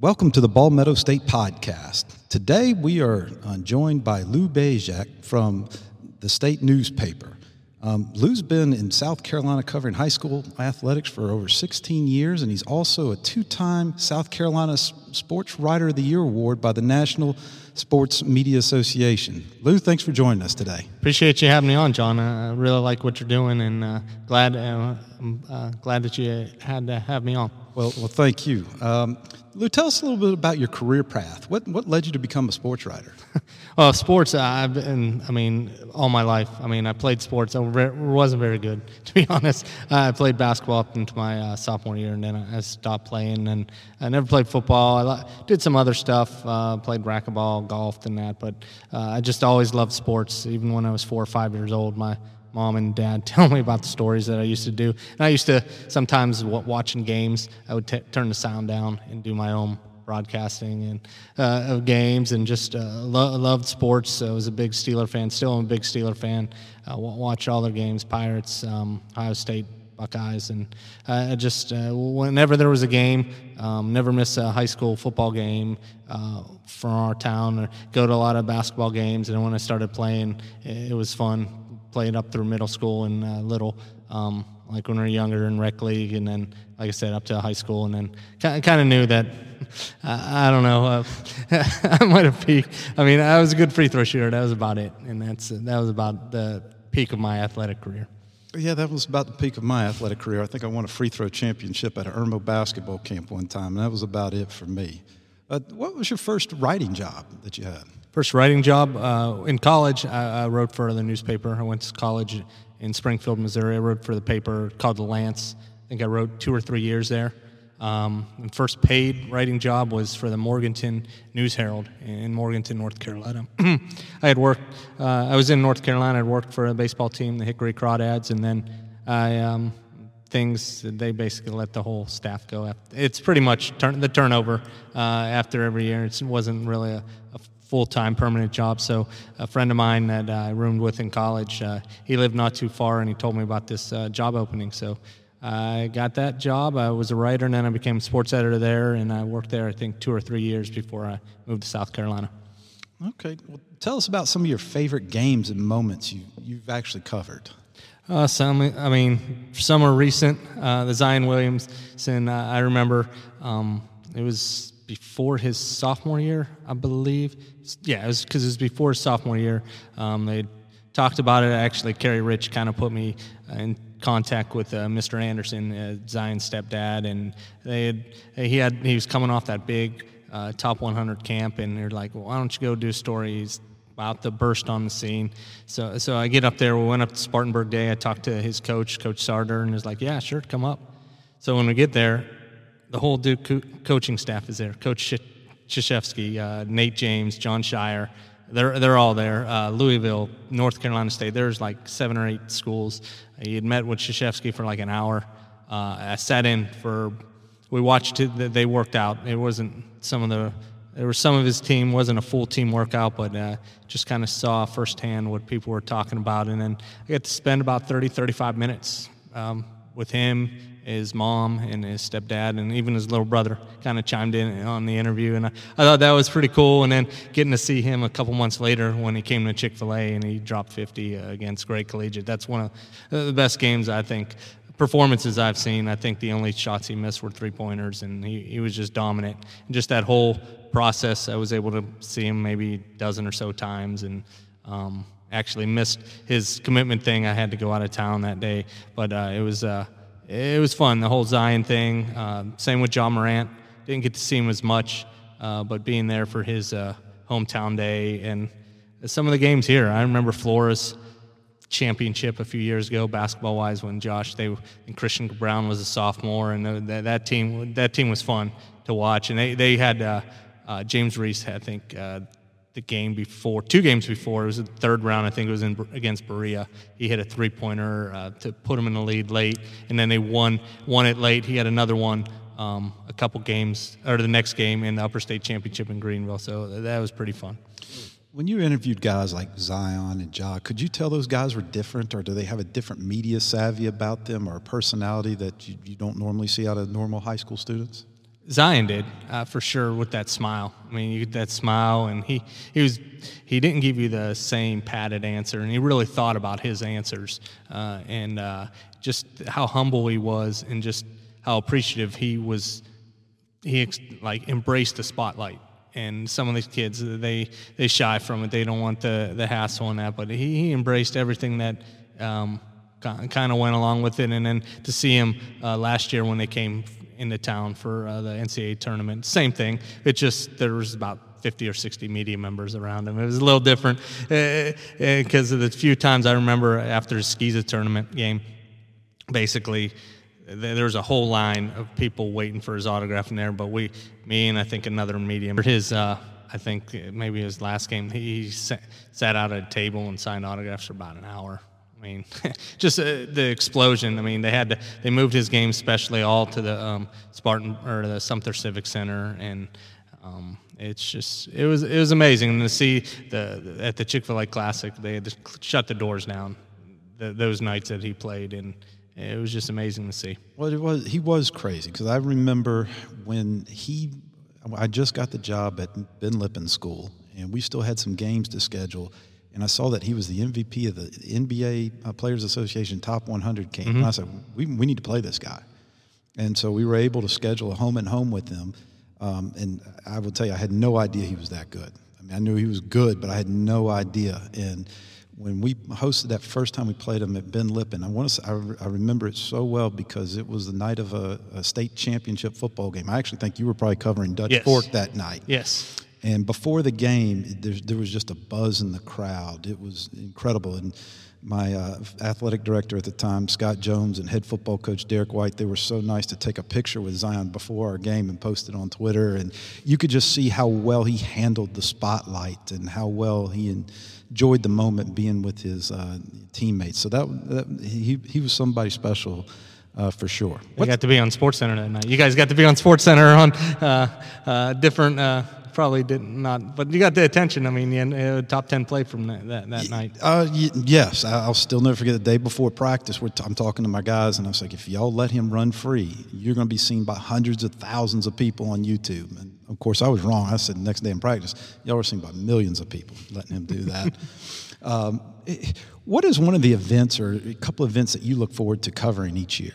Welcome to the Ball Meadow State Podcast. Today we are uh, joined by Lou Bezjak from the state newspaper. Um, Lou's been in South Carolina covering high school athletics for over 16 years, and he's also a two time South Carolina Sports Writer of the Year award by the National Sports Media Association. Lou, thanks for joining us today. Appreciate you having me on, John. I I really like what you're doing, and uh, glad uh, I'm uh, glad that you had to have me on. Well, well thank you. Um, Lou, tell us a little bit about your career path. What, what led you to become a sports writer? Well, sports, uh, I've been, I mean, all my life. I mean, I played sports. I wasn't very good, to be honest. I played basketball up into my uh, sophomore year, and then I stopped playing. And I never played football. I did some other stuff, uh, played racquetball, golfed, and that. But uh, I just always loved sports. Even when I was four or five years old, my mom and dad tell me about the stories that I used to do. And I used to sometimes watching games, I would t- turn the sound down and do my own broadcasting and uh, of games and just uh, lo- loved sports. So I was a big Steeler fan. Still, am a big Steeler fan. Uh, watch all their games: Pirates, um, Ohio State, Buckeyes, and uh, I just uh, whenever there was a game, um, never miss a high school football game uh, from our town, or go to a lot of basketball games. And when I started playing, it was fun. Played up through middle school and uh, little, um, like when we were younger in rec league, and then, like I said, up to high school, and then kind of knew that. I, I don't know. Uh, I might have peaked. I mean, I was a good free throw shooter. That was about it, and that's that was about the peak of my athletic career. Yeah, that was about the peak of my athletic career. I think I won a free throw championship at an Irmo basketball camp one time, and that was about it for me. Uh, what was your first writing job that you had? First writing job uh, in college, I, I, wrote for the newspaper. I went to college in Springfield, Missouri. I wrote for the paper called The Lance. I think I wrote two or three years there. Um, and first paid writing job was for the Morganton News Herald in Morganton, North Carolina. I had worked, uh, I was in North Carolina, I'd worked for a baseball team, the Hickory Crawdads, and then I, um, things, they basically let the whole staff go. It's pretty much turn, the turnover uh, after every year. It wasn't really a, a full-time permanent job. So a friend of mine that I roomed with in college, uh, he lived not too far, and he told me about this uh, job opening. So I got that job. I was a writer, and then I became a sports editor there, and I worked there, I think, two or three years before I moved to South Carolina. Okay. Well, tell us about some of your favorite games and moments you, you've actually covered. Uh, some, I mean, some are recent. Uh, the Zion Williamson, uh, I remember um, it was before his sophomore year, I believe. Yeah, it was because it was before his sophomore year. Um, they talked about it. Actually, Kerry Rich kind of put me in contact with uh, Mr. Anderson, uh, Zion's stepdad, and they had he had he was coming off that big uh, top 100 camp, and they're like, well, "Why don't you go do stories about the burst on the scene?" So so I get up there. We went up to Spartanburg Day. I talked to his coach, Coach Sartor, and he's like, "Yeah, sure, come up." So when we get there, the whole Duke co- coaching staff is there. Coach Krzyzewski, uh, Nate James, Jon Scheyer, they're they're all there. Uh, Louisville, North Carolina State. There's like seven or eight schools. He had met with Krzyzewski for like an hour. Uh, I sat in for, we watched it, they worked out. It wasn't some of the, there was some of his team, wasn't a full team workout, but uh, just kind of saw firsthand what people were talking about. And then I got to spend about 30, 35 minutes um, with him his mom and his stepdad and even his little brother kind of chimed in on the interview and I, I, thought that was pretty cool. And then getting to see him a couple months later when he came to chick-fil-a and he dropped 50 against Gray Collegiate. That's one of the best games i think performances i've seen. I think the only shots he missed were three pointers and he, he was just dominant. And just that whole process i was able to see him maybe a dozen or so times and um, actually missed his commitment thing. I had to go out of town that day but uh, it was uh, it was fun, the whole Zion thing. Uh, same with Ja Morant. Didn't get to see him as much, uh, but being there for his uh, hometown day and some of the games here. I remember Flora's championship a few years ago, basketball wise, when Josh they and Christian Brown was a sophomore, and that, that team that team was fun to watch. And they they had uh, uh, James Reese, I think uh, the game before, two games before. It was the third round. I think it was in, against Berea. He hit a three pointer uh, to put him in the lead late, and then they won won it late. He had another one um, a couple games or the next game in the Upper State Championship in Greenville. So that was pretty fun. When you interviewed guys like Zion and Ja, could you tell those guys were different, or do they have a different media savvy about them, or a personality that you, you don't normally see out of normal high school students? Zion did uh, for sure with that smile. I mean, you get that smile, and he he was he didn't give you the same padded answer, and he really thought about his answers uh, and uh, just how humble he was, and just how appreciative he was. He like embraced the spotlight, and some of these kids they they shy from it. They don't want the the hassle and that, but he, he embraced everything that. Um, kind of went along with it, and then to see him uh, last year when they came into town for uh, the NCAA tournament. Same thing. It just there was about 50 or 60 media members around him. It was a little different because uh, uh, of the few times I remember after the SCISA tournament game, basically there was a whole line of people waiting for his autograph in there. But we, me and I think another media, his. Uh, I think maybe his last game, he sat out at a table and signed autographs for about an hour. I mean, just uh, the explosion. I mean, they had to, they moved his game especially all to the um, Spartan or the Sumter Civic Center, and um, it's just it was it was amazing to see the at the Chick Fil A Classic. They had to shut the doors down the, those nights that he played, and it was just amazing to see. Well, it was he was crazy because I remember when he I just got the job at Ben Lippen School, and we still had some games to schedule and I saw that he was the MVP of the NBA uh, Players Association Top 100 game. Mm-hmm. And I said, we, we need to play this guy. And so we were able to schedule a home and home with him. Um, and I will tell you, I had no idea he was that good. I mean, I knew he was good, but I had no idea. And when we hosted that first time we played him at Ben Lippen, I want to say, I, I remember it so well because it was the night of a, a, state championship football game. I actually think you were probably covering Dutch yes. Fork that night. Yes. And before the game, there, there was just a buzz in the crowd. It was incredible. And my uh, athletic director at the time, Scott Jones, and head football coach Derek White, they were so nice to take a picture with Zion before our game and post it on Twitter. And you could just see how well he handled the spotlight and how well he enjoyed the moment being with his uh, teammates. So that, that, he, he was somebody special. Uh, for sure. You got to be on Sports Center that night. You guys got to be on Sports Center on uh, uh, different uh, probably did not, not, but you got the attention. I mean, you uh, top ten play from that that, that night. Uh, yes, I'll still never forget the day before practice. Where I'm talking to my guys, and I was like, if y'all let him run free, you're going to be seen by hundreds of thousands of people on YouTube. And of course, I was wrong. I said the next day in practice, y'all were seen by millions of people letting him do that. um, what is one of the events or a couple of events that you look forward to covering each year?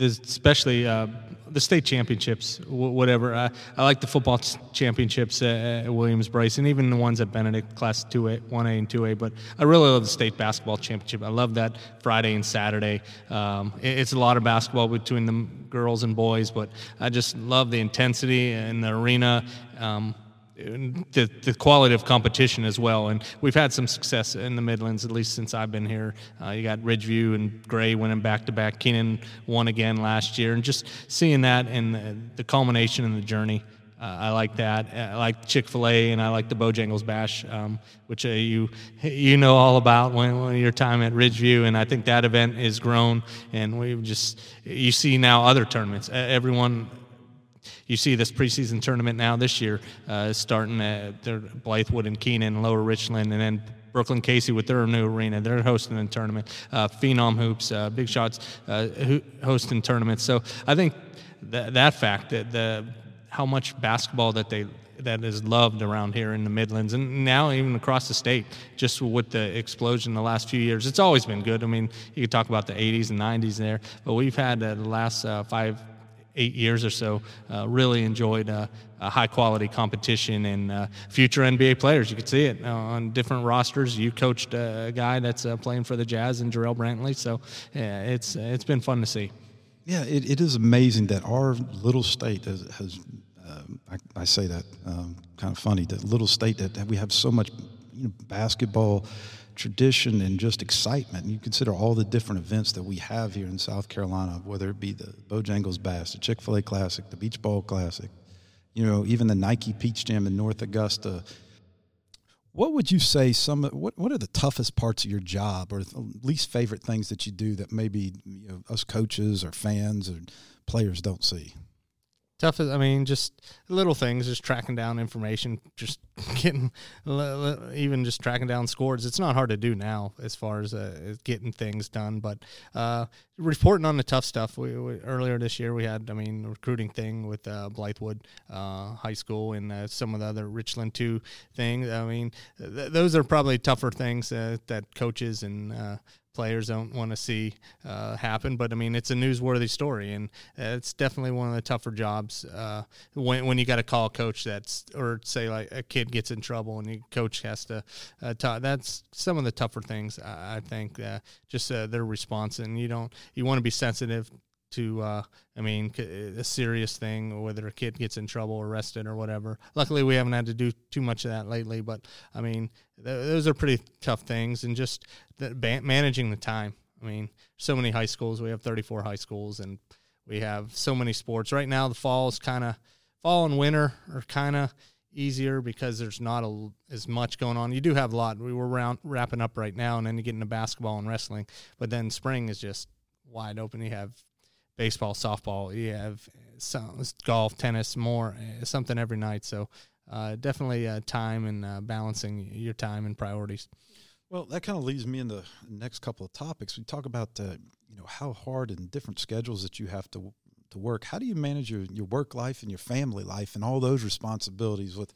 especially uh, the state championships, whatever. I, I like the football championships at Williams-Brice, and even the ones at Benedict, Class 2A, 1A, and 2A. But I really love the state basketball championship. I love that Friday and Saturday. Um, it's a lot of basketball between the girls and boys, but I just love the intensity in the arena. Um, the, the quality of competition as well. And we've had some success in the Midlands, at least since I've been here. Uh, you got Ridgeview and Gray winning back to back. Keenan won again last year. And just seeing that and the culmination in the journey. Uh, I like that. I like Chick Fil A, and I like the Bojangles Bash, um, which uh, you you know all about when, when, your time at Ridgeview, and I think that event is grown. And we've just you see now other tournaments. Everyone you see this preseason tournament now this year uh, starting at Blythewood and Keenan, Lower Richland, and then Brookland-Cayce with their new arena. They're hosting a tournament. Uh, Phenom Hoops, uh, Big Shots uh, hosting tournaments. So I think that, that fact that the how much basketball that they that is loved around here in the Midlands and now even across the state, just with the explosion the last few years. It's always been good. I mean, you could talk about the 80s and 90s there, but we've had uh, the last uh, five eight years or so, uh, really enjoyed uh, a high quality competition and uh, future NBA players. You could see it on different rosters. You coached a guy that's playing for the Jazz and Jarrell Brantley, so yeah, it's it's been fun to see. Yeah, it, it is amazing that our little state has. has I, I, say that um, kind of funny. That little state that, that we have so much you know, basketball tradition and just excitement. And you consider all the different events that we have here in South Carolina, whether it be the Bojangles Bash, the Chick fil A Classic, the Beach Ball Classic, you know, even the Nike Peach Jam in North Augusta. What would you say some what what are the toughest parts of your job or least favorite things that you do that maybe you know, us coaches or fans or players don't see? Tough as I mean, just little things, just tracking down information, just getting even just tracking down scores. It's not hard to do now as far as uh, getting things done, but uh, reporting on the tough stuff. We, we, earlier this year we had, I mean, recruiting thing with uh, Blythewood uh, High School and uh, some of the other Richland two things. I mean, th- those are probably tougher things uh, that coaches and players don't want to see uh, happen. But I mean, it's a newsworthy story, and it's definitely one of the tougher jobs uh, when when you got to call a coach that's or say like a kid gets in trouble and the coach has to. Uh, talk. That's some of the tougher things I, I think. Uh, just uh, their response, and you don't you want to be sensitive to uh, I mean a serious thing whether a kid gets in trouble or arrested or whatever. Luckily we haven't had to do too much of that lately, but I mean th- those are pretty tough things and just the, managing the time. I mean so many high schools, we have 34 high schools and we have so many sports. Right now the fall is kind of fall and winter are kind of easier because there's not a, as much going on. You do have a lot. We were round, wrapping up right now and then you get into basketball and wrestling, but then spring is just wide open. You have baseball, softball. You have some golf, tennis, more eh, something every night. So uh, definitely uh, time and uh, balancing your time and priorities. Well, that kind of leads me into the next couple of topics. We talk about uh, you know how hard and different schedules that you have to to work. How do you manage your, your work life and your family life and all those responsibilities with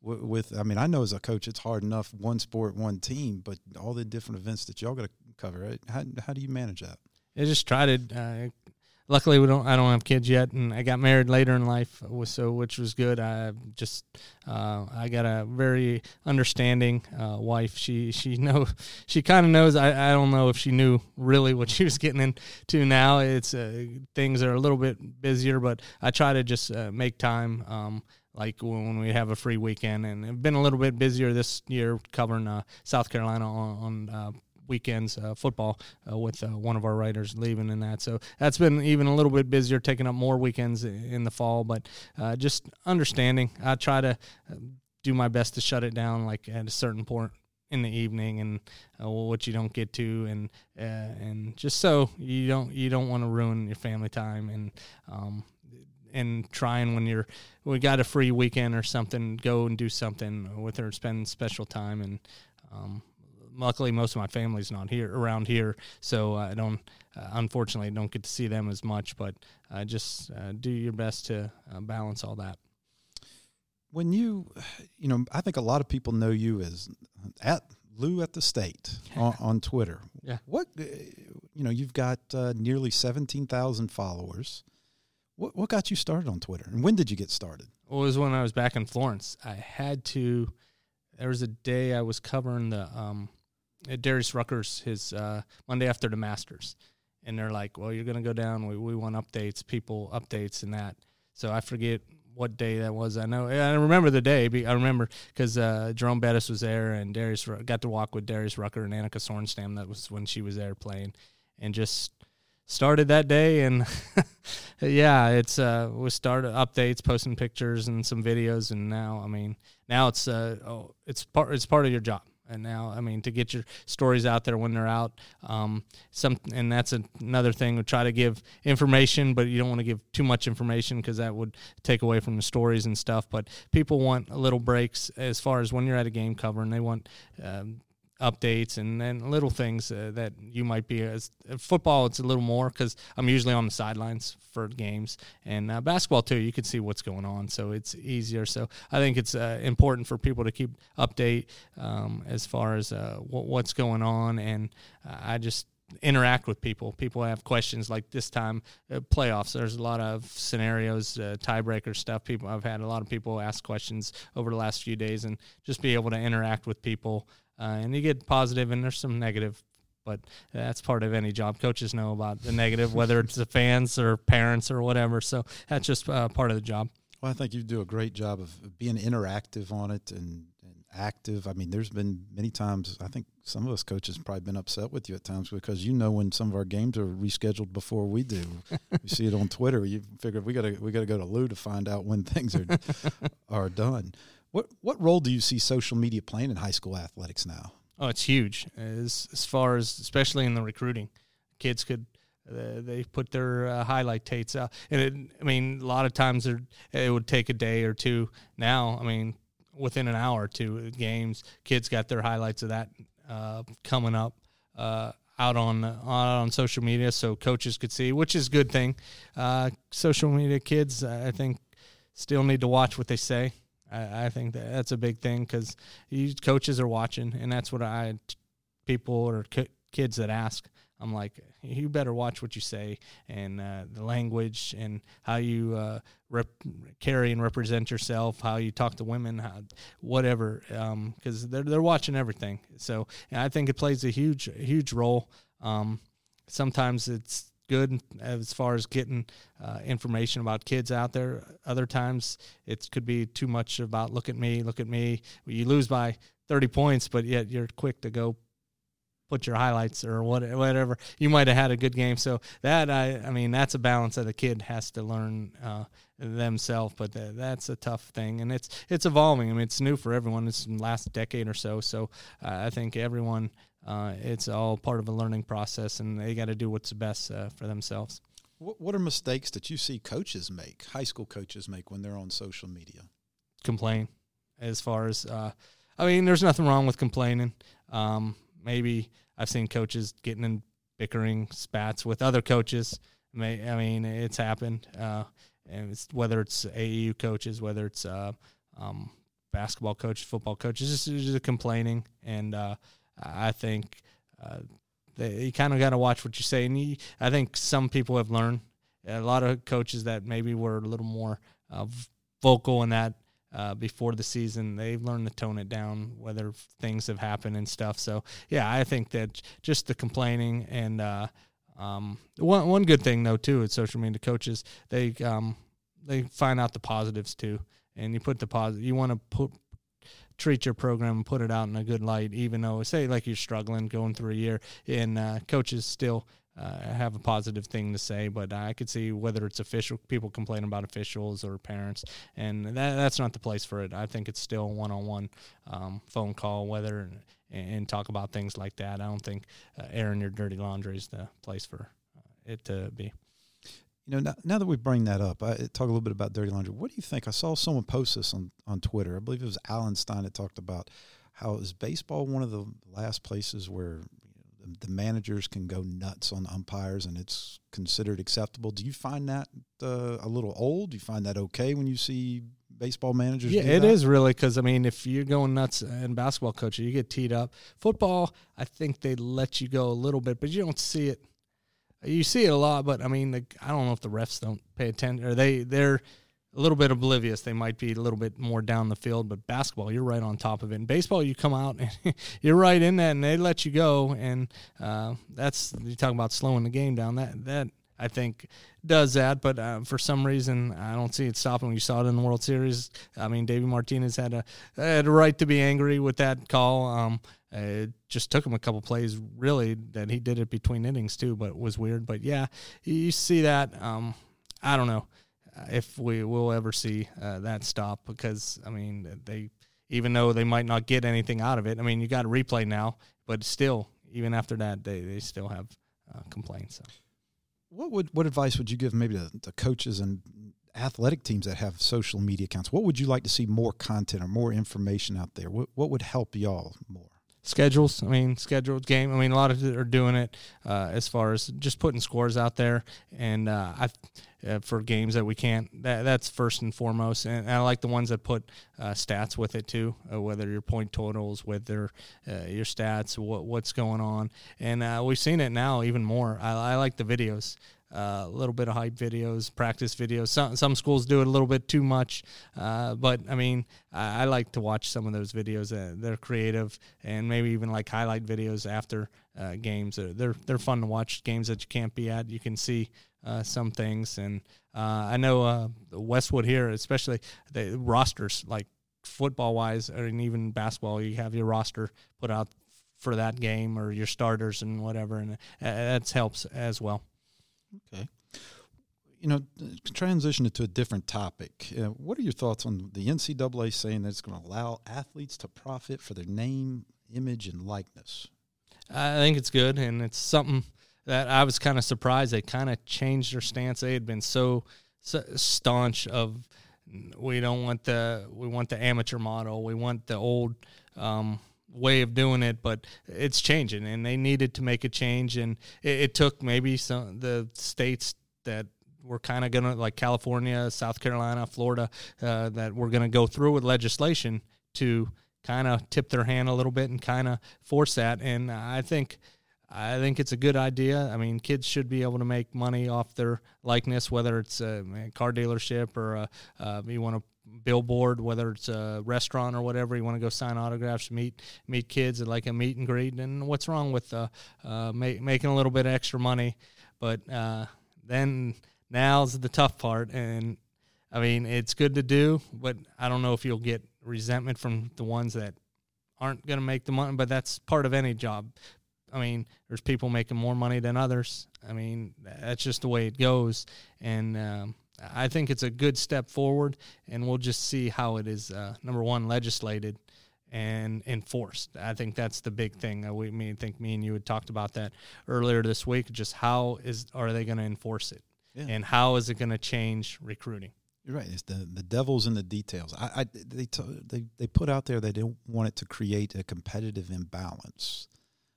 with I mean I know as a coach it's hard enough one sport one team but all the different events that y'all got to cover right? how how do you manage that I just try to uh, luckily we don't I don't have kids yet and I got married later in life so which was good. I just uh, I got a very understanding uh, wife. She she know she kind of knows I, I don't know if she knew really what she was getting into now. It's uh, things are a little bit busier but I try to just uh, make time um, like when we have a free weekend and it's been a little bit busier this year covering uh, South Carolina on, on uh, weekends uh, football uh, with uh, one of our writers leaving in that. So that's been even a little bit busier, taking up more weekends in the fall. But just understanding, I try to do my best to shut it down, like at a certain point in the evening and uh, what you don't get to and uh, and just so you don't you don't want to ruin your family time and um and trying when you're we got a free weekend or something go and do something with her spend special time and um luckily most of my family's not here around here, so I don't uh, unfortunately don't get to see them as much. But uh, just uh, do your best to uh, balance all that. When you, you know, I think a lot of people know you as at Lou at the State on, on Twitter. Yeah. What, uh, you know, you've got uh, nearly seventeen thousand followers. What what got you started on Twitter, and when did you get started? Well, it was when I was back in Florence. I had to. There was a day I was covering the um, Darius Rucker's his uh, Monday after the Masters, and they're like, "Well, you're gonna go down. We we want updates, people updates, and that." So I forget what day that was. I know I remember the day. I remember because uh, Jerome Bettis was there, and Darius got to walk with Darius Rucker and Annika Sorenstam. That was when she was there playing, and just started that day. And yeah, it's uh, we started updates, posting pictures and some videos, and now I mean now it's uh, oh, it's part it's part of your job and now i mean to get your stories out there when they're out um, some and that's another thing we try to give information but you don't want to give too much information because that would take away from the stories and stuff. But people want little breaks as far as when you're at a game cover and they want um, updates and then little things uh, that you might be as football it's a little more because i'm usually on the sidelines for games and uh, basketball too you can see what's going on so it's easier so i think it's uh, important for people to keep update um, as far as uh, what's going on and uh, i just interact with people. People have questions like this time uh, playoffs. There's a lot of scenarios, uh, tiebreaker stuff. People I've had a lot of people ask questions over the last few days, and just be able to interact with people uh, and you get positive and there's some negative but that's part of any job. Coaches know about the negative, whether it's the fans or parents or whatever. So that's just uh, part of the job. Well, I think you do a great job of being interactive on it and, and, active. I mean, there's been many times. I think some of us coaches probably been upset with you at times because you know when some of our games are rescheduled before we do. you see it on Twitter. You figure we got to we got to go to Lou to find out when things are are done. What what role do you see social media playing in high school athletics now? Oh, it's huge as as far as especially in the recruiting. Kids could Uh, they put their uh, highlight tapes out, and it, I mean, a lot of times it would take a day or two. Now, I mean, within an hour or two games, kids got their highlights of that uh, coming up uh, out on out on social media, so coaches could see, which is a good thing. Uh, social media kids, I think, still need to watch what they say. I, I think that that's a big thing because coaches are watching, and that's what I people or kids that ask I'm like, you better watch what you say and uh, the language and how you uh, rep- carry and represent yourself, how you talk to women, how, whatever, because um, they're they're watching everything. So I think it plays a huge huge role. Um, sometimes it's good as far as getting uh, information about kids out there. Other times it could be too much about look at me, look at me. You lose by 30 points, but yet you're quick to go put your highlights or whatever. You might have had a good game. So that I, I mean, that's a balance that a kid has to learn uh, themselves. But that's a tough thing, and it's it's evolving. I mean, it's new for everyone. It's in the last decade or so. So uh, I think everyone, uh, it's all part of a learning process, and they got to do what's best uh, for themselves. What, what are mistakes that you see coaches make, high school coaches make when they're on social media? Complain, as far as. Uh, I mean, there's nothing wrong with complaining. Um, maybe I've seen coaches getting in bickering spats with other coaches. May, I mean, it's happened. Uh, and it's, whether it's AAU coaches, whether it's uh, um, basketball coaches, football coaches, just, just complaining. And uh, I think uh, they, you kind of got to watch what you say. And you, I think some people have learned. A lot of coaches that maybe were a little more uh, vocal in that uh, before the season. They've learned to tone it down, whether things have happened and stuff. So yeah, I think that just the complaining and uh, um, one one good thing though too at social media coaches they um, they find out the positives too, and you put the positive. You want to put treat your program and put it out in a good light, even though say like you're struggling going through a year, and uh, coaches still uh, have a positive thing to say, but I could see whether it's official people complain about officials or parents, and that, that's not the place for it. I think it's still one on one phone call, whether and, and, talk about things like that. I don't think uh, airing your dirty laundry is the place for uh, it to be. You know, now, now, that we bring that up, I talk a little bit about dirty laundry. What do you think? I saw someone post this on, on Twitter. I believe it was Alan Stein that talked about how is baseball one of the last places where the managers can go nuts on umpires and it's considered acceptable. Do you find that uh, a little old? Do you find that okay when you see baseball managers? Yeah, it is really because I mean, if you're going nuts in basketball coaching, you get teed up. Football, I think they let you go a little bit, but you don't see it. You see it a lot, but I mean, the, I don't know if the refs don't pay attention or they they're a little bit oblivious. They might be a little bit more down the field, but basketball, you're right on top of it. In baseball, you come out and you're right in that, and they let you go. And uh, that's you talk about slowing the game down. That that I think does that, but uh, for some reason I don't see it stopping. You saw it in the World Series. I mean, Davey Martinez had a had a right to be angry with that call. Um, it just took him a couple plays, really, that he did it between innings too, but it was weird. But yeah, you see that. Um, I don't know if we will ever see uh, that stop because I mean they even though they might not get anything out of it. I mean you got a replay now, but still even after that they they still have uh, complaints. So. What would what advice would you give maybe to, to coaches and athletic teams that have social media accounts? What would you like to see more content or more information out there? What what would help y'all more? Schedules. I mean, scheduled game. I mean, a lot of are doing it uh, as far as just putting scores out there, and uh, I uh, for games that we can't. That, that's first and foremost, and, I like the ones that put uh, stats with it too, uh, whether your point totals, whether uh, your stats, what what's going on, and we've seen it now even more. I, I like the videos a little bit of hype videos, practice videos. Some some schools do it a little bit too much, uh, but I mean, I, I, like to watch some of those videos. Uh, they're creative, and maybe even like highlight videos after uh, games. They're they're fun to watch. Games that you can't be at, you can see uh, some things. And uh, I know uh, Westwood here, especially the rosters, like football wise, and even basketball, you have your roster put out for that game or your starters and whatever, and that helps as well. Okay. You know, transition to a different topic. Uh, what are your thoughts on the NCAA saying that it's going to allow athletes to profit for their name, image, and likeness? I think it's good, and it's something that I was kind of surprised they kind of changed their stance. They had been so, so staunch of we don't want the we want the amateur model. We want the old um, way of doing it, but it's changing, and they needed to make a change. And it, it took maybe some the states that were kind of gonna like California, South Carolina, Florida, uh, that we're gonna go through with legislation to kind of tip their hand a little bit and kind of force that. And I think I think it's a good idea. I mean, kids should be able to make money off their likeness, whether it's a car dealership or a, uh, you want a billboard, whether it's a restaurant or whatever. You want to go sign autographs, meet meet kids at like a meet and greet. And what's wrong with uh, uh, ma- making a little bit extra money? But uh, then now's the tough part, and I mean, it's good to do, but I don't know if you'll get resentment from the ones that aren't going to make the money. But that's part of any job. I mean, there's people making more money than others. I mean, that's just the way it goes. And um, I think it's a good step forward, and we'll just see how it is. Uh, number one, legislated and enforced. I think that's the big thing. Uh, we me think me and you had talked about that earlier this week. Just how is are they going to enforce it, yeah. and how is it going to change recruiting? You're right. It's the the devil's in the details. I, I they t- they they put out there they don't want it to create a competitive imbalance.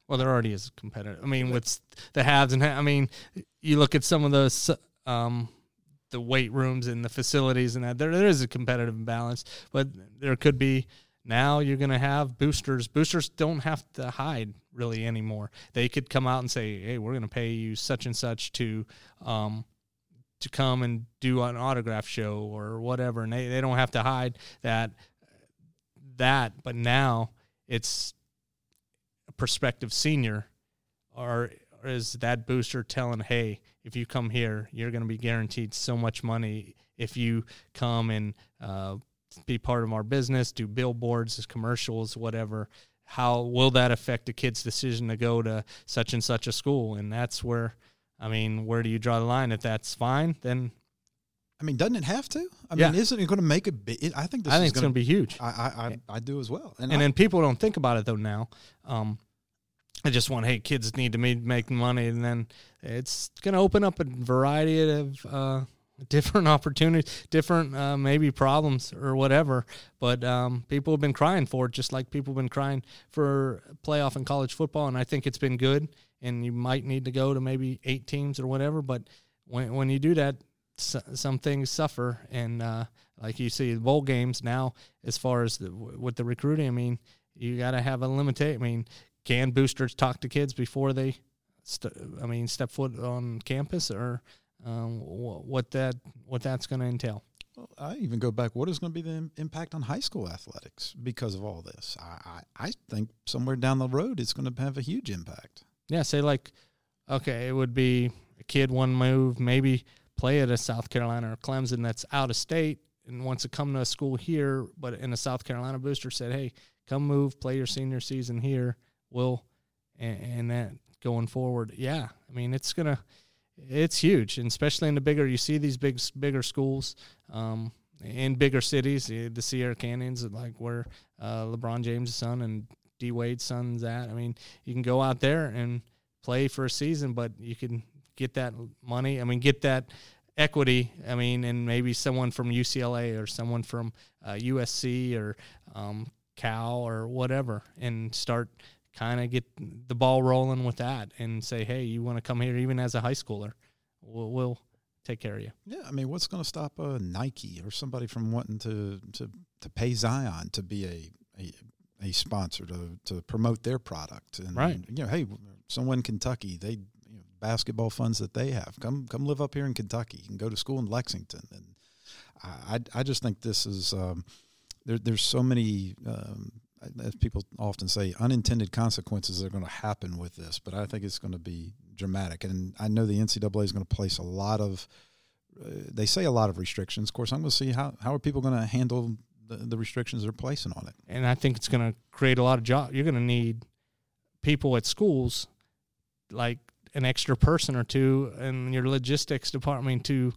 Well, there already is competitive. I mean, with the haves and ha- I mean, you look at some of those um, the weight rooms and the facilities and that there there is a competitive imbalance, but there could be now you're going to have boosters. Boosters don't have to hide really anymore. They could come out and say, "Hey, we're going to pay you such and such to um, to come and do an autograph show or whatever, and they, they don't have to hide that that. But now it's a prospective senior, or, or is that booster telling, hey, if you come here, you're going to be guaranteed so much money if you come and uh, be part of our business, do billboards, commercials, whatever. How will that affect a kid's decision to go to such and such a school? And that's where I mean, where do you draw the line? If that's fine, then I mean, doesn't it have to? I yeah. mean, isn't it going to make a big? I think this I think it's going to be huge. I I, I, do as well. And, and I, then people don't think about it though now. Um, I just want, hey, kids need to make money, and then it's going to open up a variety of uh, different opportunities, different uh, maybe problems or whatever. But um, people have been crying for it, just like people have been crying for playoff in college football, and I think it's been good and you might need to go to maybe eight teams or whatever. But when when you do that, some things suffer, and uh, like you see, bowl games now, as far as the, with the recruiting, I mean, you got to have a limitation. I mean, can boosters talk to kids before they, st- I mean, step foot on campus, or um, what that what that's going to entail? Well, I even go back. What is going to be the impact on high school athletics because of all this? I, I, I think somewhere down the road it's going to have a huge impact. Yeah, say like, okay, it would be a kid one move, maybe play at a South Carolina or Clemson that's out of state and wants to come to a school here, but in a South Carolina booster said, hey, come move, play your senior season here. We'll, and, and that going forward, yeah, I mean, it's to, it's huge, and especially in the bigger, you see these big, bigger schools, um, in bigger cities, the Sierra Canyons, like where uh, LeBron James' son and D Wade's son's at. I mean, you can go out there and play for a season, but you can get that money. I mean, get that equity. I mean, and maybe someone from UCLA or someone from uh, USC or um, Cal or whatever, and start kind of get the ball rolling with that, and say, hey, you want to come here even as a high schooler? We'll, we'll take care of you. Yeah, I mean, what's going to stop a Nike or somebody from wanting to to to pay Zion to be a, a a sponsor to to promote their product. And, right. And, you know, hey, someone in Kentucky, they you know, basketball funds that they have. Come come live up here in Kentucky. You can go to school in Lexington. And I I just think this is um, there. There's so many. Um, as people often say, unintended consequences are going to happen with this, but I think it's going to be dramatic. And I know the NCAA is going to place a lot of, uh, they say a lot of restrictions. Of course, I'm going to see how, how are people going to handle the, the restrictions they're placing on it. And I think it's going to create a lot of jobs. You're going to need people at schools, like an extra person or two in your logistics department to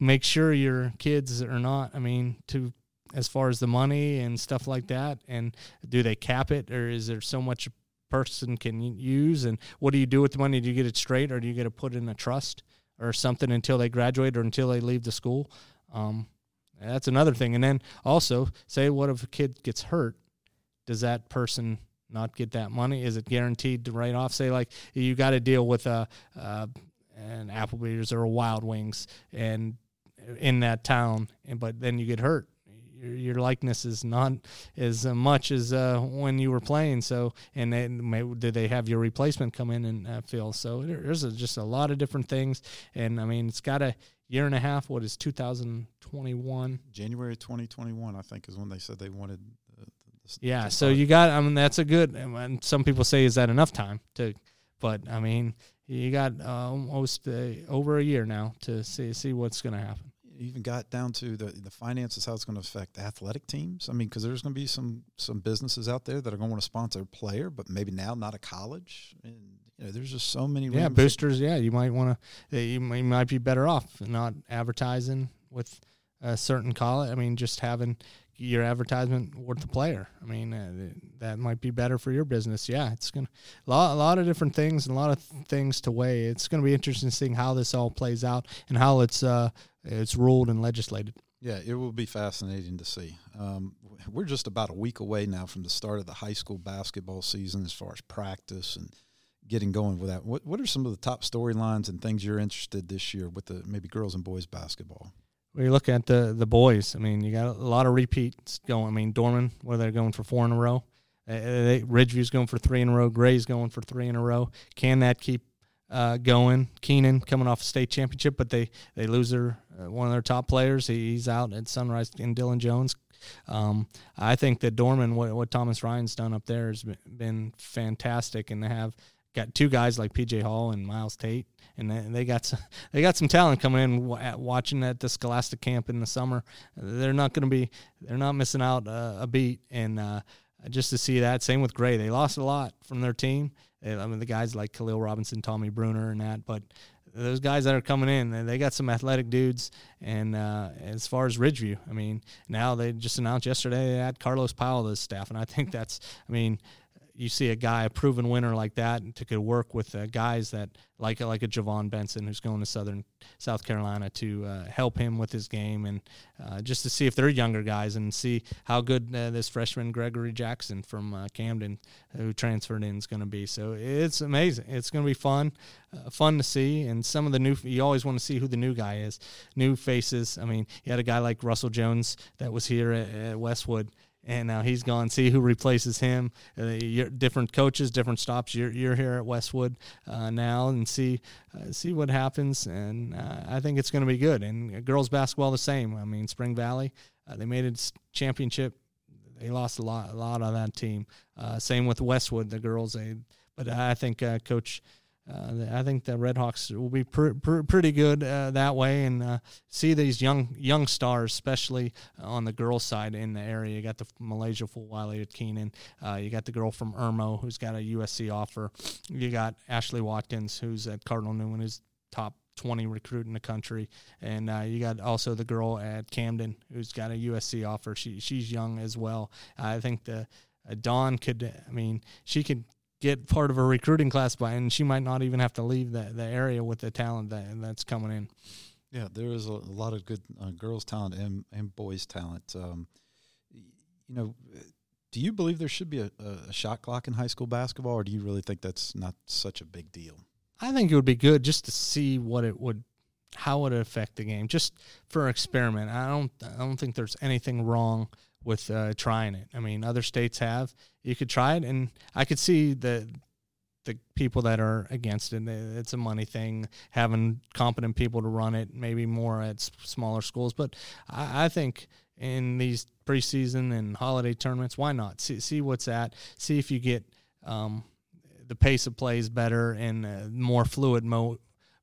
make sure your kids are not. I mean, to as far as the money and stuff like that. And do they cap it, or is there so much a person can use, and what do you do with the money? Do you get it straight, or do you get it put in a trust or something until they graduate or until they leave the school? Um, that's another thing. And then also, say what if a kid gets hurt? Does that person not get that money? Is it guaranteed to write off? Say like you got to deal with a, uh, an Applebee's or a Wild Wings and in that town, and but then you get hurt your, your likeness is not as much as uh, when you were playing. So, and then did they have your replacement come in and uh, fill? So there's a, just a lot of different things. And I mean, it's got a year and a half. What is 2021? January 2021, I think, is when they said they wanted. yeah. So you got. I mean, that's a good. And some people say, is that enough time to? But I mean, you got uh, almost uh, over a year now to see see what's going to happen even got down to the the finances, how it's going to affect athletic teams. I mean, because there's going to be some some businesses out there that are going to want to sponsor a player, but maybe now not a college. And you know, there's just so many. Yeah, boosters. Yeah, you might want to. You might be better off not advertising with a certain college. I mean, just having your advertisement worth the player. I mean, uh, that might be better for your business. Yeah, it's gonna a lot, a lot of different things and a lot of th- things to weigh. It's going to be interesting seeing how this all plays out and how it's uh, it's ruled and legislated. Yeah, it will be fascinating to see. Um, we're just about a week away now from the start of the high school basketball season as far as practice and getting going with that. What what are some of the top storylines and things you're interested this year with the maybe girls and boys basketball? When you look at the the boys, I mean, you got a lot of repeats going. I mean, Dorman, where they're going for four in a row. Uh, they, Ridgeview's going for three in a row. Gray's going for three in a row. Can that keep uh, going? Keenan coming off a state championship, but they they lose their uh, one of their top players. He's out at Sunrise. And Dylan Jones. Um, I think that Dorman, what, what Thomas Ryan's done up there has been, fantastic, and they have got two guys like PJ Hall and Myles Tate and they, they got some, they got some talent coming in watching at the Scholastic camp in the summer. They're not going to be they're not missing out uh, a beat, and uh, just to see that. Same with Gray, they lost a lot from their team. I mean, the guys like Khalil Robinson, Tommy Bruner, and that, but those guys that are coming in, they got some athletic dudes. And uh, as far as Ridgeview, I mean, now they just announced yesterday they had Carlos Powell as staff, and I think that's, I mean, you see a guy, a proven winner like that, to could work with uh, guys that like like a Javon Benson who's going to Southern South Carolina to uh, help him with his game and uh, just to see if they're younger guys and see how good uh, this freshman Gregory Jackson from uh, Camden who transferred in is going to be. So it's amazing. It's going to be fun, uh, fun to see. And some of the new you always want to see who the new guy is, new faces. I mean, you had a guy like Russell Jones that was here at, at Westwood and now he's gone. See who replaces him. Uh, different coaches, different stops. You're, you're here at Westwood uh, now, and see uh, see what happens. And uh, I think it's going to be good. And girls basketball the same. I mean, Spring Valley, uh, they made it championship. They lost a lot, a lot on that team. Uh, same with Westwood, the girls. They, but I think Coach uh, I think the Redhawks will be pr- pr- pretty good uh, that way, and uh, see these young young stars, especially on the girls' side in the area. You got the MiLaysia Fulwiley at Keenan. Uh, you got the girl from Irmo who's got a USC offer. You got Ashlyn Watkins who's at Cardinal Newman, who's top 20 recruit in the country, and uh, you got also the girl at Camden who's got a USC offer. She she's young as well. I think the uh, Dawn could. I mean, she could get part of a recruiting class by, and she might not even have to leave the, the area with the talent that that's coming in. Yeah, there is a, a lot of good uh, girls' talent and, and boys' talent. Um, you know, do you believe there should be a, a, shot clock in high school basketball, or do you really think that's not such a big deal? I think it would be good just to see what it would, how it would affect the game, just for experiment. I don't, I don't think there's anything wrong with uh, trying it. I mean, other states have. You could try it, and I could see the the people that are against it. It's a money thing, having competent people to run it, maybe more at smaller schools. But I, I think in these preseason and holiday tournaments, why not see see what's at? See if you get um, the pace of play is better and uh, more fluid mo-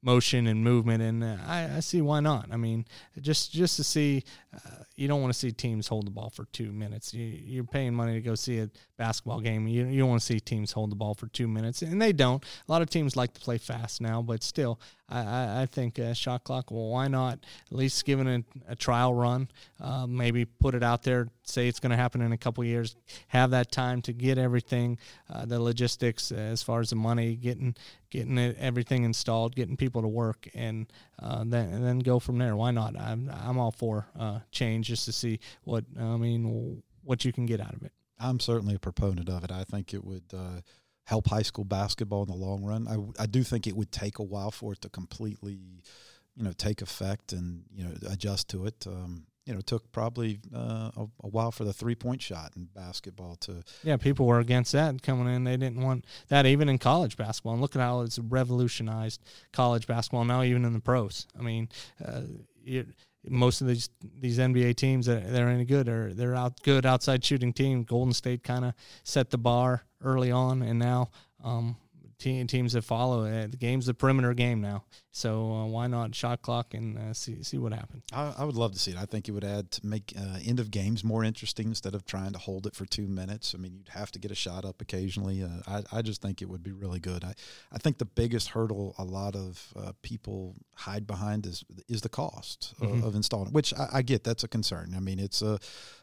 motion and movement, and uh, I, I, see why not. I mean, just just to see, uh, you don't want to see teams hold the ball for two minutes. You, are paying money to go see a basketball game. You, you don't want to see teams hold the ball for two minutes, and they don't. A lot of teams like to play fast now, but still, I, I think a shot clock. Well, why not at least giving it a trial run? Uh, maybe put it out there. Say it's going to happen in a couple years. Have that time to get everything, uh, the logistics as far as the money, getting getting it, everything installed, getting people to work, and uh, then and then go from there. Why not? I'm I'm all for uh, change just to see what I mean what you can get out of it. I'm certainly a proponent of it. I think it would uh, help high school basketball in the long run. I, I do think it would take a while for it to completely, you know, take effect and you know adjust to it. Um, you know, took probably uh, a, a, while for the three point shot in basketball to. Yeah, people were against that coming in. They didn't want that even in college basketball. And look at how it's revolutionized college basketball now, even in the pros. I mean, uh, most of these these NBA teams that they're any good are they're out good outside shooting team. Golden State kind of set the bar early on, and now um, teams that follow it. The game's the perimeter game now, so uh, why not shot clock and uh, see see what happens? I, I, would love to see it. I think it would add to make uh, end of games more interesting instead of trying to hold it for two minutes. I mean, you'd have to get a shot up occasionally. Uh, I, I just think it would be really good. I, I think the biggest hurdle a lot of uh, people hide behind is is the cost mm-hmm. of, of, installing, which I, I, get. That's a concern. I mean, it's a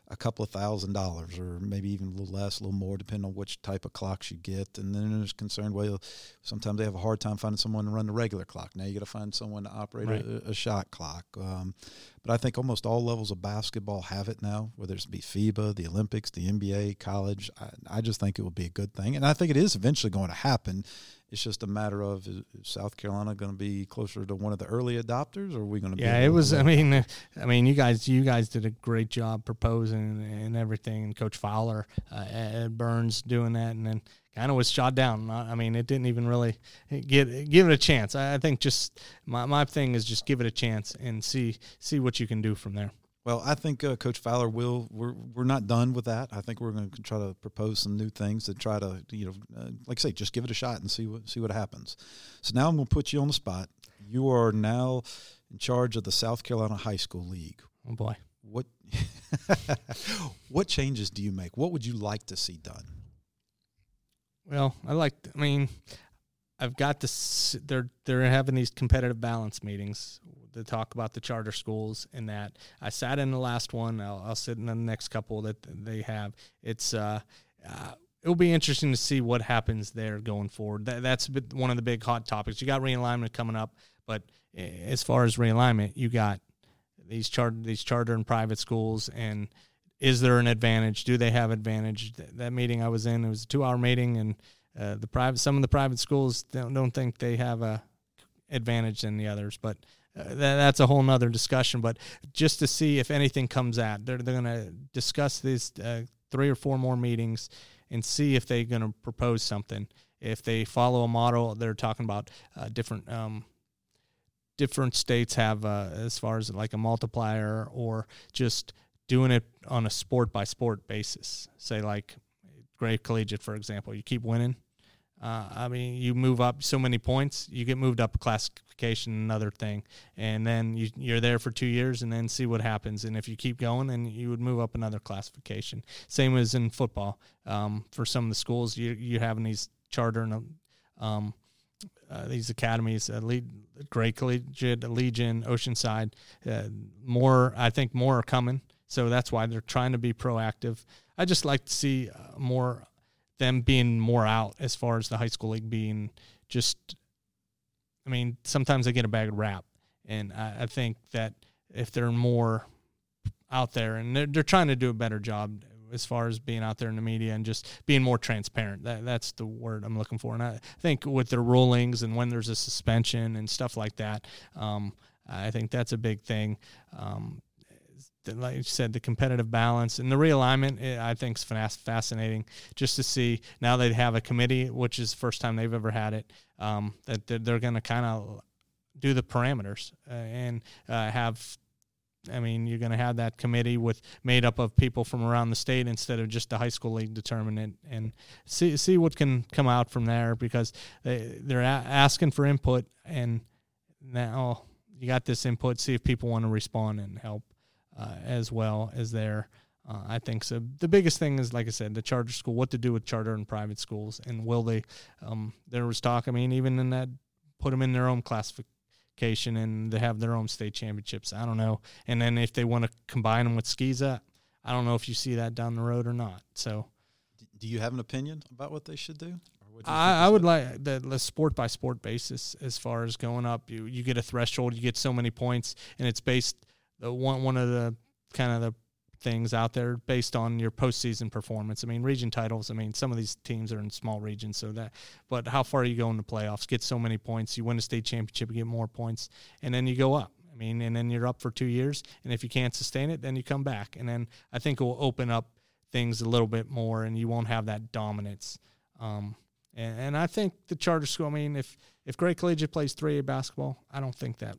a couple of thousand dollars or maybe even a little less, a little more, depending on which type of clocks you get. And then there's concern, well, sometimes they have a hard time finding someone to run the regular clock. Now you got to find someone to operate right. a, a, shot clock. Um, but I think almost all levels of basketball have it now, whether it's be FIBA, the Olympics, the NBA, college. I, I just think it will be a good thing. And I think it is eventually going to happen. It's just a matter of is South Carolina going to be closer to one of the early adopters, or are we going to? Be? Yeah, it was. I mean, I mean, you guys, you guys did a great job proposing and everything, and Coach Fowler, uh, Ed Burns doing that, and then kind of was shot down. I mean, it didn't even really get give it a chance. I think just my my thing is just give it a chance and see see what you can do from there. Well, I think uh, Coach Fowler will. We're we're not done with that. I think we're going to try to propose some new things to try to you know, uh, like I say, just give it a shot and see what see what happens. So now I'm going to put you on the spot. You are now in charge of the South Carolina High School League. Oh boy, what what changes do you make? What would you like to see done? Well, I like. I mean, I've got this. They're they're having these competitive balance meetings to talk about the charter schools and that. I sat in the last one. I'll, I'll sit in the next couple that they have. It's uh, uh, it'll be interesting to see what happens there going forward. That, that's one of the big hot topics. You got realignment coming up, but as far as realignment, you got these charter these charter and private schools and is there an advantage? Do they have advantage? That meeting I was in, it was a two hour meeting, and uh, the private some of the private schools don't, don't think they have a advantage than the others, but uh, that, that's a whole nother discussion. But just to see if anything comes out, they're they're going to discuss these uh, three or four more meetings and see if they're going to propose something. If they follow a model, they're talking about uh, different. Um, different states have uh, as far as like a multiplier or just doing it on a sport by sport basis. Say like Gray Collegiate, for example, you keep winning. Uh, I mean, you move up so many points, you get moved up a classification, another thing, and then you, you're there for two years, and then see what happens. And if you keep going, then you would move up another classification. Same as in football. Um, for some of the schools, you you having these charter and um, uh, these academies, uh, lead, Gray Collegiate, Legion, Oceanside. Uh, more, I think, more are coming. So that's why they're trying to be proactive. I just like to see uh, more them being more out as far as the high school league being just. I mean, sometimes they get a bad rap, and I, I think that if they're more out there and they're, they're trying to do a better job as far as being out there in the media and just being more transparent. That, that's the word I'm looking for. And I think with their rulings and when there's a suspension and stuff like that, um, I think that's a big thing. Um, like you said, the competitive balance and the realignment, eh, I think is fascinating just to see now they have a committee, which is the first time they've ever had it, um, that they're going to kind of do the parameters uh, and uh, have I mean, you're going to have that committee with made up of people from around the state instead of just the high school league determinant, and see see what can come out from there because they they're a- asking for input, and now you got this input. See if people want to respond and help uh, as well as there. Uh, I think so. The biggest thing is, like I said, the charter school. What to do with charter and private schools, and will they? Um, there was talk. I mean, even in that, put them in their own classification and they have their own state championships. I don't know. And then if they want to combine them with SCISA, I don't know if you see that down the road or not. So, do you have an opinion about what they should do? I, I would like the, the sport by sport basis as far as going up. You you get a threshold, you get so many points, and it's based the one one of the kind of the things out there based on your postseason performance. I mean, region titles. I mean, some of these teams are in small regions, so that. But how far you go in the playoffs? Get so many points. You win a state championship, you get more points, and then you go up. I mean, and then you're up for two years, and if you can't sustain it, then you come back, and then I think it will open up things a little bit more, and you won't have that dominance. Um, and, and I think the charter school. I mean, if if Gray Collegiate plays three A basketball, I don't think that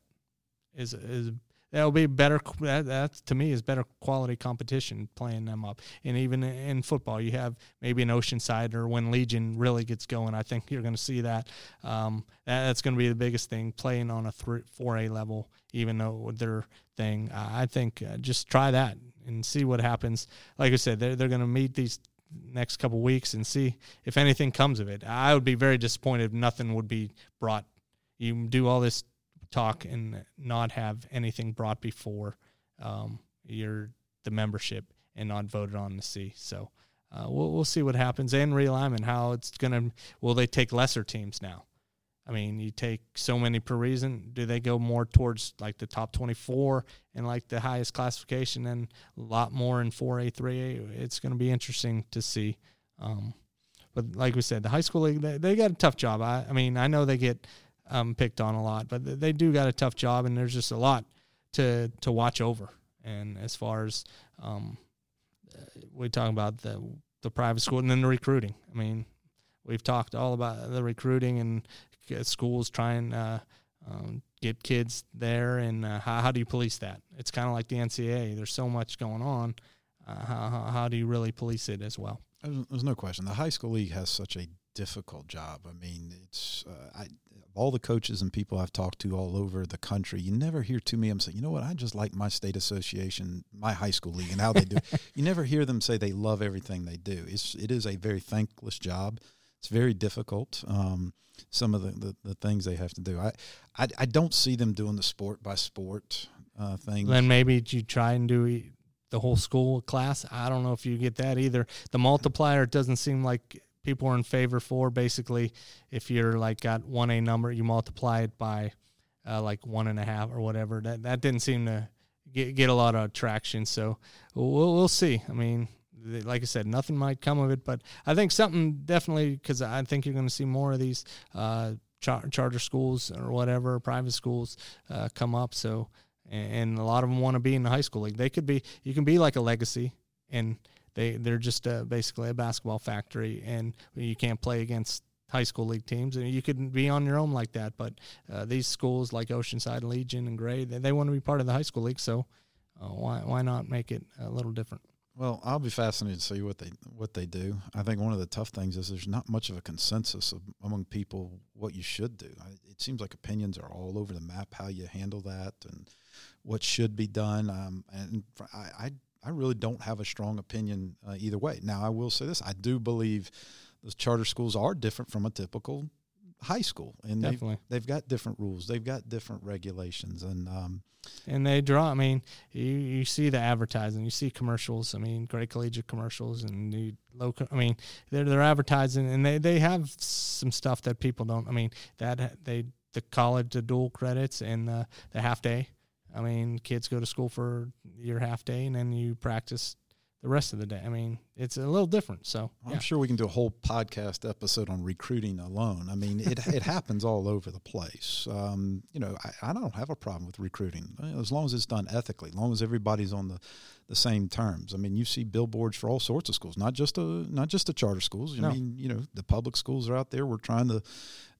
is is that'll be better. That, that to me is better quality competition playing them up. And even in football, you have maybe an Oceanside or when Legion really gets going. I think you're going to see that. Um, that that's going to be the biggest thing playing on a three, 4A level, even though their thing. I think uh, just try that and see what happens. Like I said, they're they're going to meet these next couple weeks and see if anything comes of it. I would be very disappointed if nothing would be brought. You do all this talk and not have anything brought before um, your the membership and not voted on to see. So uh, we'll we'll see what happens and realignment how it's gonna. Will they take lesser teams now? I mean, you take so many per reason. Do they go more towards like the top 24 and like the highest classification and a lot more in 4A, 3A? It's going to be interesting to see. Um, but like we said, the high school league, they, they got a tough job. I, I mean, I know they get um, picked on a lot, but they do got a tough job, and there's just a lot to to watch over. And as far as um, uh, we talk about the the private school and then the recruiting, I mean, we've talked all about the recruiting and schools trying uh, um, get kids there, and uh, how, how do you police that? It's kind of like the NCAA. There's so much going on. Uh, how, how do you really police it as well? There's no question. The high school league has such a difficult job. I mean, it's uh, I, all the coaches and people I've talked to all over the country. You never hear too many of them say, "You know what? I just like my state association, my high school league, and how they do." you never hear them say they love everything they do. It's it is a very thankless job. It's very difficult. Um, some of the, the, the, things they have to do. I, I, I don't see them doing the sport by sport uh, thing. Then maybe you try and do the whole school class. I don't know if you get that either. The multiplier doesn't seem like people are in favor for. Basically, if you're like got one A number, you multiply it by uh, like one and a half or whatever. That that didn't seem to get get a lot of traction. So we'll we'll see. I mean, like I said, nothing might come of it, but I think something definitely because I think you're going to see more of these uh, char- charter schools or whatever private schools uh, come up. So, and, a lot of them want to be in the high school league. They could be. You can be like a legacy, and they they're just uh, basically a basketball factory, and you can't play against high school league teams, and you could be on your own like that. But uh, these schools like Oceanside, Legion, and Gray, they, they want to be part of the high school league. So, uh, why why not make it a little different? Well, I'll be fascinated to see what they what they do. I think one of the tough things is there's not much of a consensus of, among people what you should do. I, it seems like opinions are all over the map how you handle that and what should be done. Um, and I, I, I really don't have a strong opinion uh, either way. Now I will say this: I do believe those charter schools are different from a typical high school, and Definitely. They've, they've got different rules, they've got different regulations, and um, and they draw. I mean, you, you see the advertising, you see commercials. I mean, Gray Collegiate commercials and the local. I mean, they're they're advertising, and they they have some stuff that people don't. I mean, that they the college the dual credits and the the half day. I mean, kids go to school for your half day, and then you practice the rest of the day. I mean, it's a little different. So. I'm sure we can do a whole podcast episode on recruiting alone. I mean, it it happens all over the place. Um, you know, I, I, don't have a problem with recruiting as long as it's done ethically, as long as everybody's on the, the same terms. I mean, you see billboards for all sorts of schools, not just a not just the charter schools. I no. mean, you know, the public schools are out there. We're trying to,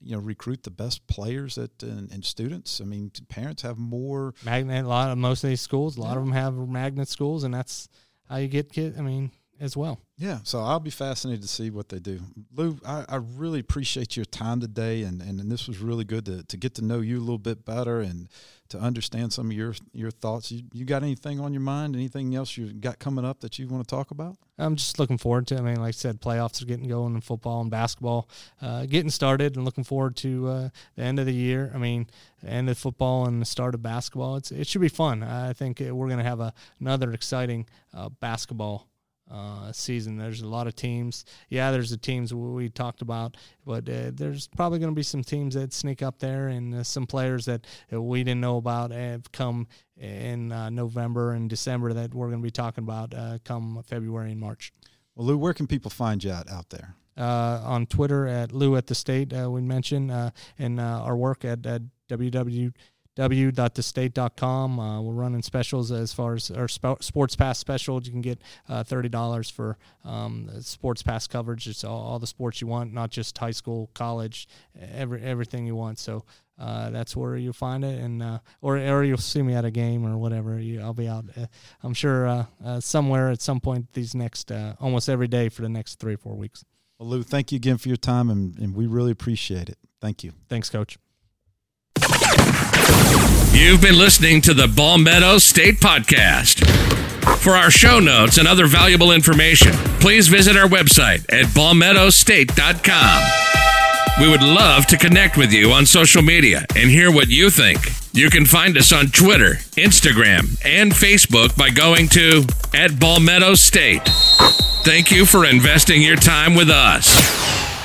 you know, recruit the best players that and, and students. I mean, parents have more magnet. A lot of most of these schools, a lot yeah. of them have magnet schools, and that's how you get kids. I mean, as well. Yeah, so I'll be fascinated to see what they do. Lou, I, I really appreciate your time today, and, and, and, this was really good to, to get to know you a little bit better and to understand some of your your thoughts. You, you got anything on your mind? Anything else you got coming up that you want to talk about? I'm just looking forward to. I mean, like I said, playoffs are getting going in football and basketball, uh, getting started, and looking forward to uh, the end of the year. I mean, the end of football and the start of basketball. It's it should be fun. I think we're going to have a, another exciting uh, basketball uh, season. There's a lot of teams. Yeah, there's the teams we talked about, but uh, there's probably going to be some teams that sneak up there and uh, some players that we didn't know about have come in uh, November and December that we're going to be talking about uh, come February and March. Well, Lou, where can people find you out, out there? Uh, on Twitter at Lou at the State, we mentioned, and our work at, at www w.thestate.com. Uh, we're running specials as far as our sports pass special. You can get uh, $30 for um, sports pass coverage. It's all, all, the sports you want, not just high school, college, every everything you want. So uh, that's where you'll find it, and uh, or or you'll see me at a game or whatever. You, I'll be out. Uh, I'm sure uh, uh, somewhere at some point these next uh, almost every day for the next three or four weeks. Well, Lou, thank you again for your time, and, and we really appreciate it. Thank you. Thanks, Coach. You've been listening to the Palmetto State Podcast. For our show notes and other valuable information, please visit our website at palmettostate.com. We would love to connect with you on social media and hear what you think. You can find us on Twitter, Instagram, and Facebook by going to at Palmetto State. Thank you for investing your time with us.